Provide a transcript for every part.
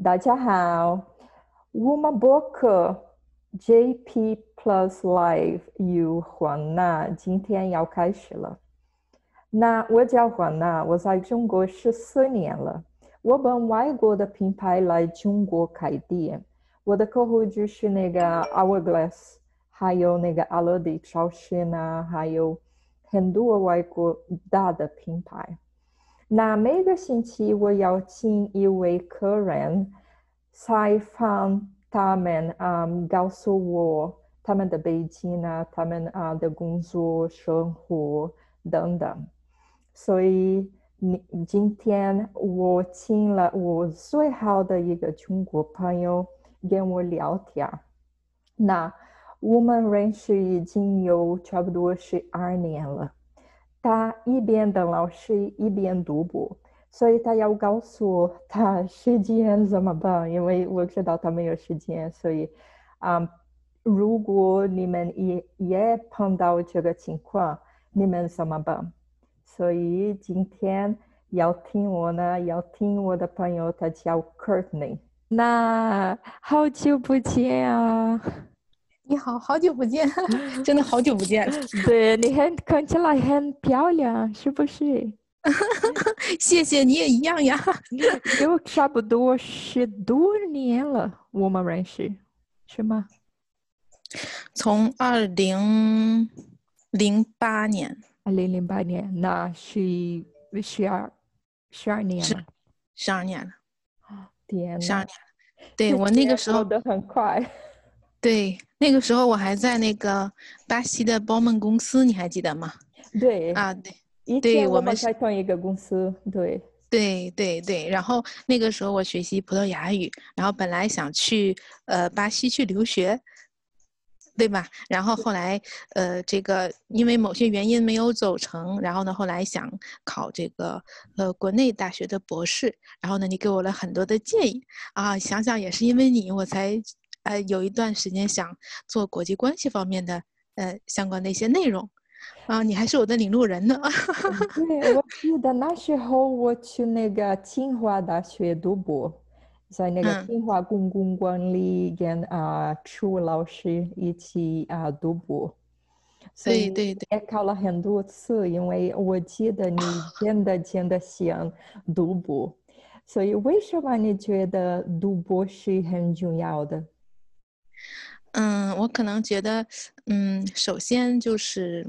大家好，我们播客 JP Plus Live 与黄娜今天要开始了。那我叫黄娜，我在中国十四年了。我帮外国的品牌来中国开店，我的客户就是那个 Hourglass，还有那个阿乐迪超市呢，还有很多外国大的品牌。那每个星期我邀请一位客人采访他们，嗯，告诉我他们的背景啊，他们啊的工作、生活等等。所以你今天我请了我最好的一个中国朋友跟我聊天。那我们认识已经有差不多十二年了。他一边当老师一边读博，所以他要告诉他时间怎么办，因为我知道他没有时间，所以啊，如果你们也也碰到这个情况，你们怎么办？所以今天要听我呢，要听我的朋友，他叫 Courtney。那好久不见啊！你好，好久不见，真的好久不见。对你很看起来很漂亮，是不是？谢谢，你也一样呀。有差不多十多年了，我们认识，是吗？从二零零八年，二零零八年，那是十二十二年了，十二年了。啊，天，十二年。对 我那个时候的很快。对，那个时候我还在那个巴西的包梦公司，你还记得吗？对啊，对，对，我们在同一个公司，对，对对对。然后那个时候我学习葡萄牙语，然后本来想去呃巴西去留学，对吧？然后后来呃这个因为某些原因没有走成，然后呢后来想考这个呃国内大学的博士，然后呢你给我了很多的建议啊，想想也是因为你我才。呃，有一段时间想做国际关系方面的呃相关的一些内容，啊，你还是我的领路人呢。对，我记得那时候我去那个清华大学读博，在那个清华公共管理跟啊楚老师一起啊读博，所以对对，也考了很多次，因为我记得你 真的真的想读博，所以为什么你觉得读博是很重要的？嗯，我可能觉得，嗯，首先就是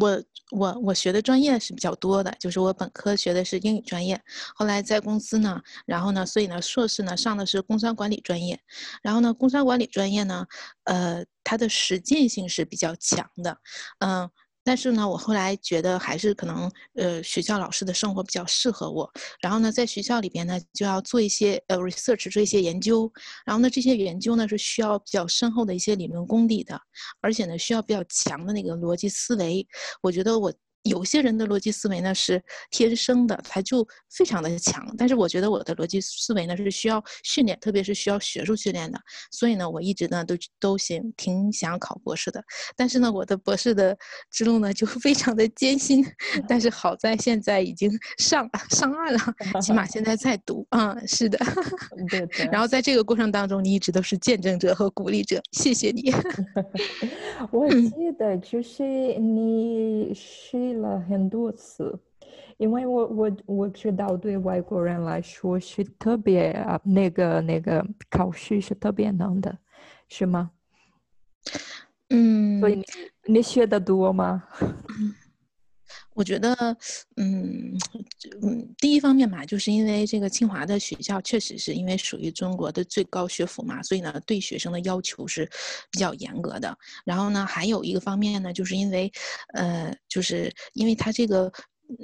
我我我学的专业是比较多的，就是我本科学的是英语专业，后来在公司呢，然后呢，所以呢，硕士呢上的是工商管理专业，然后呢，工商管理专业呢，呃，它的实践性是比较强的，嗯。但是呢，我后来觉得还是可能，呃，学校老师的生活比较适合我。然后呢，在学校里边呢，就要做一些呃 research，做一些研究。然后呢，这些研究呢是需要比较深厚的一些理论功底的，而且呢，需要比较强的那个逻辑思维。我觉得我。有些人的逻辑思维呢是天生的，他就非常的强。但是我觉得我的逻辑思维呢是需要训练，特别是需要学术训练的。所以呢，我一直呢都都想挺想考博士的。但是呢，我的博士的之路呢就非常的艰辛。但是好在现在已经上上岸了，起码现在在读。嗯，是的。对。然后在这个过程当中，你一直都是见证者和鼓励者。谢谢你。我记得就是你是。了很多次，因为我我我知道对外国人来说是特别啊，那个那个考试是特别难的，是吗？嗯，所以你你学的多吗？我觉得，嗯，嗯，第一方面嘛，就是因为这个清华的学校确实是因为属于中国的最高学府嘛，所以呢，对学生的要求是比较严格的。然后呢，还有一个方面呢，就是因为，呃，就是因为他这个，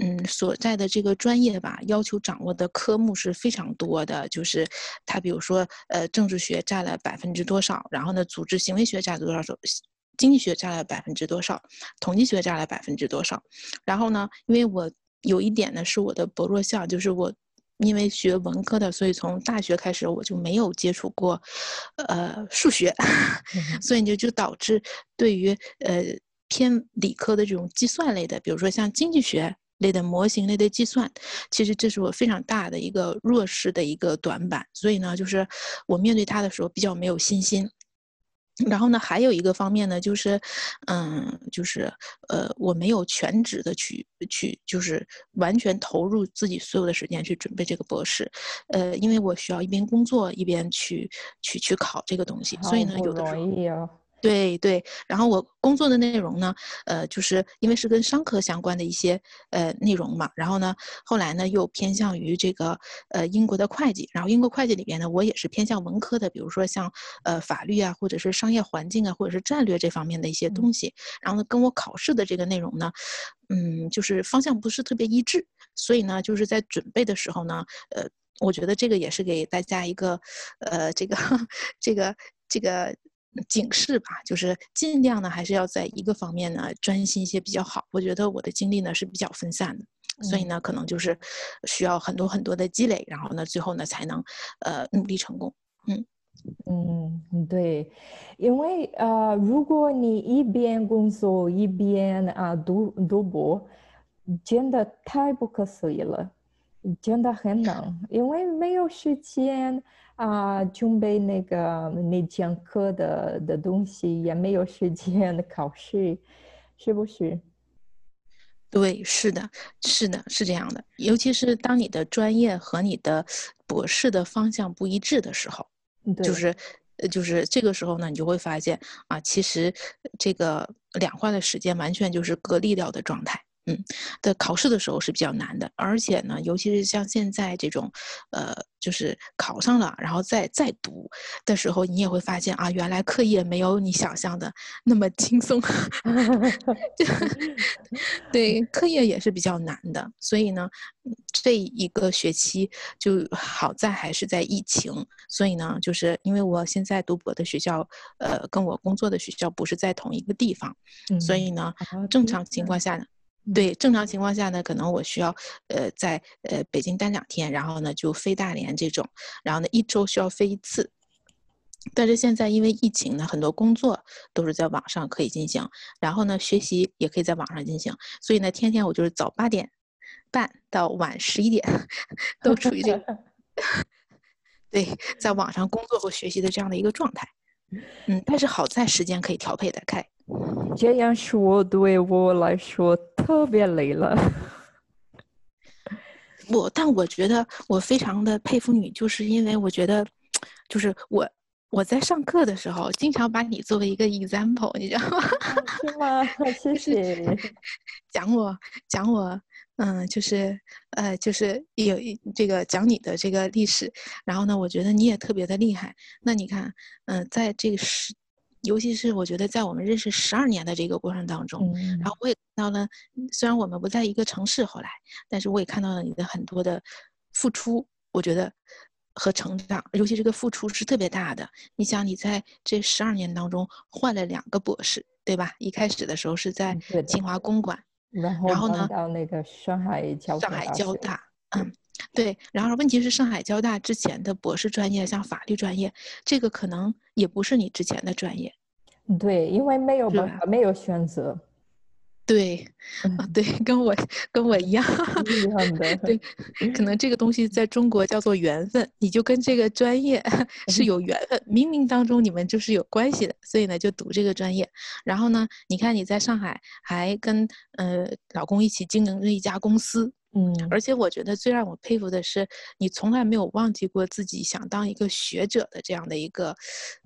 嗯，所在的这个专业吧，要求掌握的科目是非常多的。就是他比如说，呃，政治学占了百分之多少，然后呢，组织行为学占了多少经济学占了百分之多少，统计学占了百分之多少，然后呢，因为我有一点呢是我的薄弱项，就是我因为学文科的，所以从大学开始我就没有接触过，呃，数学，所以就就导致对于呃偏理科的这种计算类的，比如说像经济学类的模型类的计算，其实这是我非常大的一个弱势的一个短板。所以呢，就是我面对它的时候比较没有信心。然后呢，还有一个方面呢，就是，嗯，就是，呃，我没有全职的去去，就是完全投入自己所有的时间去准备这个博士，呃，因为我需要一边工作一边去去去考这个东西，所以呢，有的时候。对对，然后我工作的内容呢，呃，就是因为是跟商科相关的一些呃内容嘛，然后呢，后来呢又偏向于这个呃英国的会计，然后英国会计里边呢，我也是偏向文科的，比如说像呃法律啊，或者是商业环境啊，或者是战略这方面的一些东西，然后呢，跟我考试的这个内容呢，嗯，就是方向不是特别一致，所以呢，就是在准备的时候呢，呃，我觉得这个也是给大家一个呃这个这 个这个。警示吧，就是尽量呢，还是要在一个方面呢专心一些比较好。我觉得我的精力呢是比较分散的，所以呢，可能就是需要很多很多的积累，然后呢，最后呢才能呃努力成功。嗯嗯，对，因为呃，如果你一边工作一边啊读读博，真的太不可思议了，真的很难，因为没有时间。啊，准备那个你讲课的的东西，也没有时间考试，是不是？对，是的，是的，是这样的。尤其是当你的专业和你的博士的方向不一致的时候，就是，就是这个时候呢，你就会发现啊，其实这个两块的时间完全就是割裂掉的状态。嗯，的考试的时候是比较难的，而且呢，尤其是像现在这种，呃，就是考上了，然后再再读的时候，你也会发现啊，原来课业没有你想象的那么轻松，对，课业也是比较难的。所以呢，这一个学期就好在还是在疫情，所以呢，就是因为我现在读博的学校，呃，跟我工作的学校不是在同一个地方，所以呢，正常情况下呢。对，正常情况下呢，可能我需要，呃，在呃北京待两天，然后呢就飞大连这种，然后呢一周需要飞一次。但是现在因为疫情呢，很多工作都是在网上可以进行，然后呢学习也可以在网上进行，所以呢天天我就是早八点半到晚十一点，都处于这个，对，在网上工作和学习的这样的一个状态。嗯，但是好在时间可以调配的开。这样说对我来说特别累了。我，但我觉得我非常的佩服你，就是因为我觉得，就是我我在上课的时候，经常把你作为一个 example，你知道吗？是吗？谢谢。讲我，讲我。嗯，就是，呃，就是有这个讲你的这个历史，然后呢，我觉得你也特别的厉害。那你看，嗯，在这个十，尤其是我觉得在我们认识十二年的这个过程当中，然后我也看到了，虽然我们不在一个城市，后来，但是我也看到了你的很多的付出，我觉得和成长，尤其这个付出是特别大的。你想，你在这十二年当中换了两个博士，对吧？一开始的时候是在清华公馆。然后呢？到那个上海交上海交大，嗯，对。然后问题是，上海交大之前的博士专业，像法律专业，这个可能也不是你之前的专业。对，因为没有办法，没有选择。对，啊，对，跟我跟我一样，一样的。对，可能这个东西在中国叫做缘分，你就跟这个专业是有缘分，冥冥当中你们就是有关系的，所以呢就读这个专业。然后呢，你看你在上海还跟呃老公一起经营着一家公司。嗯，而且我觉得最让我佩服的是，你从来没有忘记过自己想当一个学者的这样的一个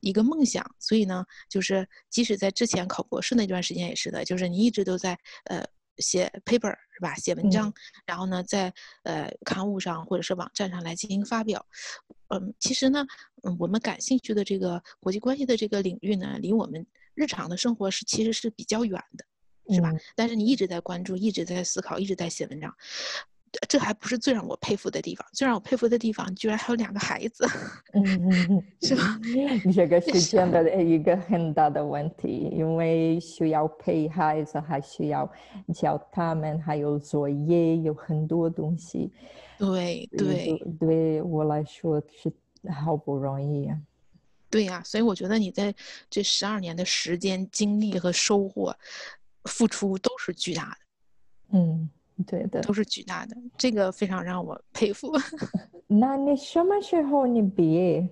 一个梦想。所以呢，就是即使在之前考博士那段时间也是的，就是你一直都在呃写 paper 是吧？写文章，然后呢在呃刊物上或者是网站上来进行发表。嗯，其实呢，嗯，我们感兴趣的这个国际关系的这个领域呢，离我们日常的生活是其实是比较远的。是吧？但是你一直在关注，一直在思考，一直在写文章，这还不是最让我佩服的地方。最让我佩服的地方，居然还有两个孩子，嗯嗯嗯，是吧？这个是真的一个很大的问题，因为需要陪孩子，还需要教他们，还有作业，有很多东西。对对，对我来说是好不容易。对呀，所以我觉得你在这十二年的时间、精力和收获。付出都是巨大的，嗯，对的。都是巨大的，这个非常让我佩服。那你什么时候你毕业？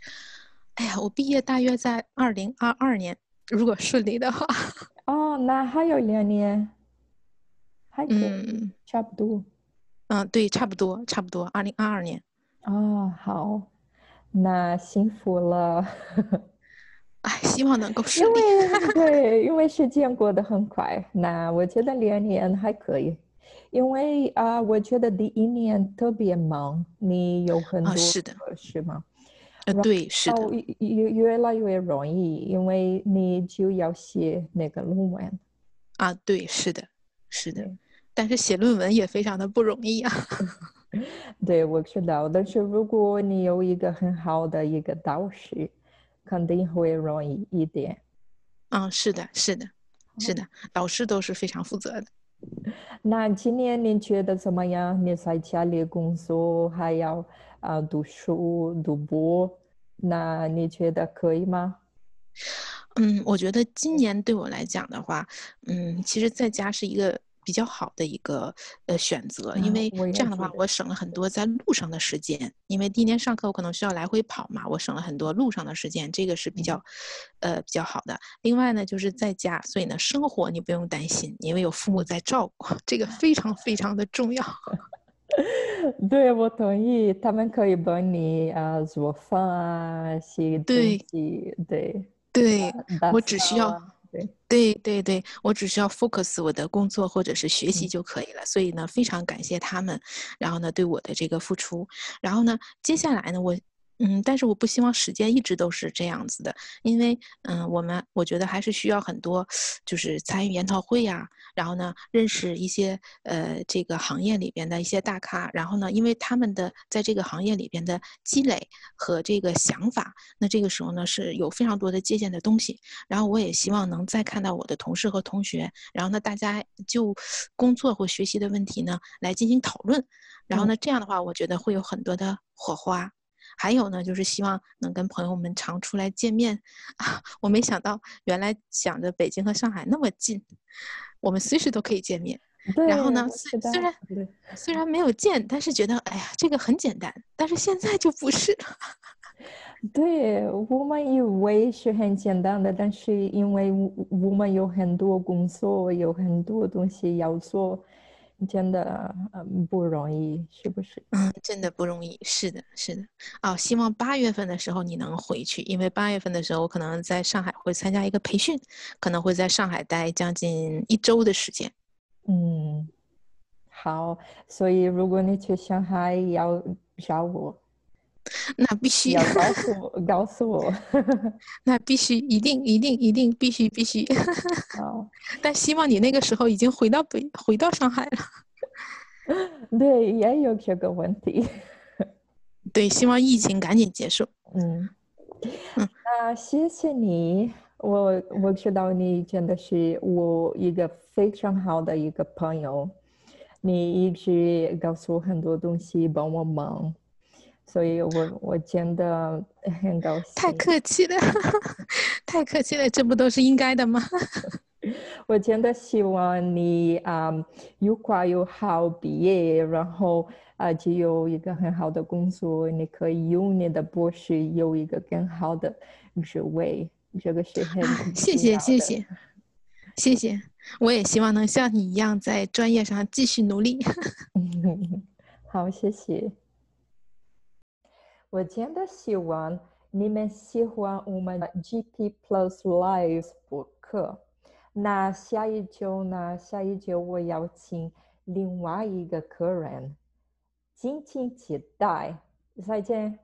哎呀，我毕业大约在二零二二年，如果顺利的话。哦，那还有两年，还可以，嗯差不多。嗯，对，差不多，差不多，二零二二年。哦，好，那幸福了。哎，希望能够顺因利。为对，因为时间过得很快，那我觉得两年还可以。因为啊、我觉得第一年特别忙，你有很多啊是的是吗？呃，对，是的，越越来越容易，因为你就要写那个论文。啊，对，是的，是的。但是写论文也非常的不容易啊。对，我知道，但是如果你有一个很好的一个导师，肯定会容易一点。嗯，是的，是的，是的，老师都是非常负责的。那今年你觉得怎么样？你在家里工作，还要啊、呃读书、读博，那你觉得可以吗？嗯，我觉得今年对我来讲的话，嗯，其实在家是一个比较好的一个呃选择，因啊为这样的话，我省了很多在路上的时间。因为第一天上课我可能需要来回跑嘛，我省了很多路上的时间，这个是比嗯较呃比较好的。另外呢，就是在家，所以呢，生活你不用担心，因为有父母在照顾，这个非常非常的重要。对，我同意，他们可以帮你啊、做饭啊，洗东对西，对，对，打我只需要对，对对对，我只需要 focus 我的工作或者是学习嗯就可以了。所以呢，非常感谢他们，然后呢对我的这个付出。然后呢，接下来呢，我嗯，但是我不希望时间一直都是这样子的，因为嗯，我们我觉得还是需要很多，就是参与研讨会呀、然后呢认识一些呃这个行业里边的一些大咖，然后呢，因为他们的在这个行业里边的积累和这个想法，那这个时候呢是有非常多的借鉴的东西。然后我也希望能再看到我的同事和同学，然后呢，大家就工作或学习的问题呢来进行讨论，然后呢，这样的话，我觉得会有很多的火花。还有呢，就是希望能跟朋友们常出来见面啊！我没想到，原来想着北京和上海那么近，我们随时都可以见面。然后呢虽虽然虽然没有见，但是觉得哎呀，这个很简单。但是现在就不是了。对，我们以为是很简单的，但是因为我我们有很多工作，有很多东西要做，真的嗯不容易，是不是？嗯，真的不容易。是的，是的。哦，希望八月份的时候你能回去，因为八月份的时候我可能在上海会参加一个培训，可能会在上海待将近一周的时间。嗯，好，所以如果你去上海要找我，那必须要，告诉我，告诉我。那必须，一定，一定，一定，必须，必须。好，但希望你那个时候已经回到北，回到上海了。对，也有这个问题。对，希望疫情赶紧结束。嗯，嗯那谢谢你，我我知道你真的是我一个非常好的一个朋友，你一直告诉我很多东西，帮我忙，所以我我真的很高兴。太客气了，太客气了，这不都是应该的吗？我真的希望你啊、又快又好毕业，然后啊、就有一个很好的工作，你可以用你的博士有一个更好的职位，这个是很啊谢谢谢谢谢谢，我也希望能像你一样在专业上继续努力。好，谢谢。我真的希望你们喜欢我们的 GT Plus Lives 博客。那下一周呢？下一周我邀请另外一个客人，敬请期待。再见。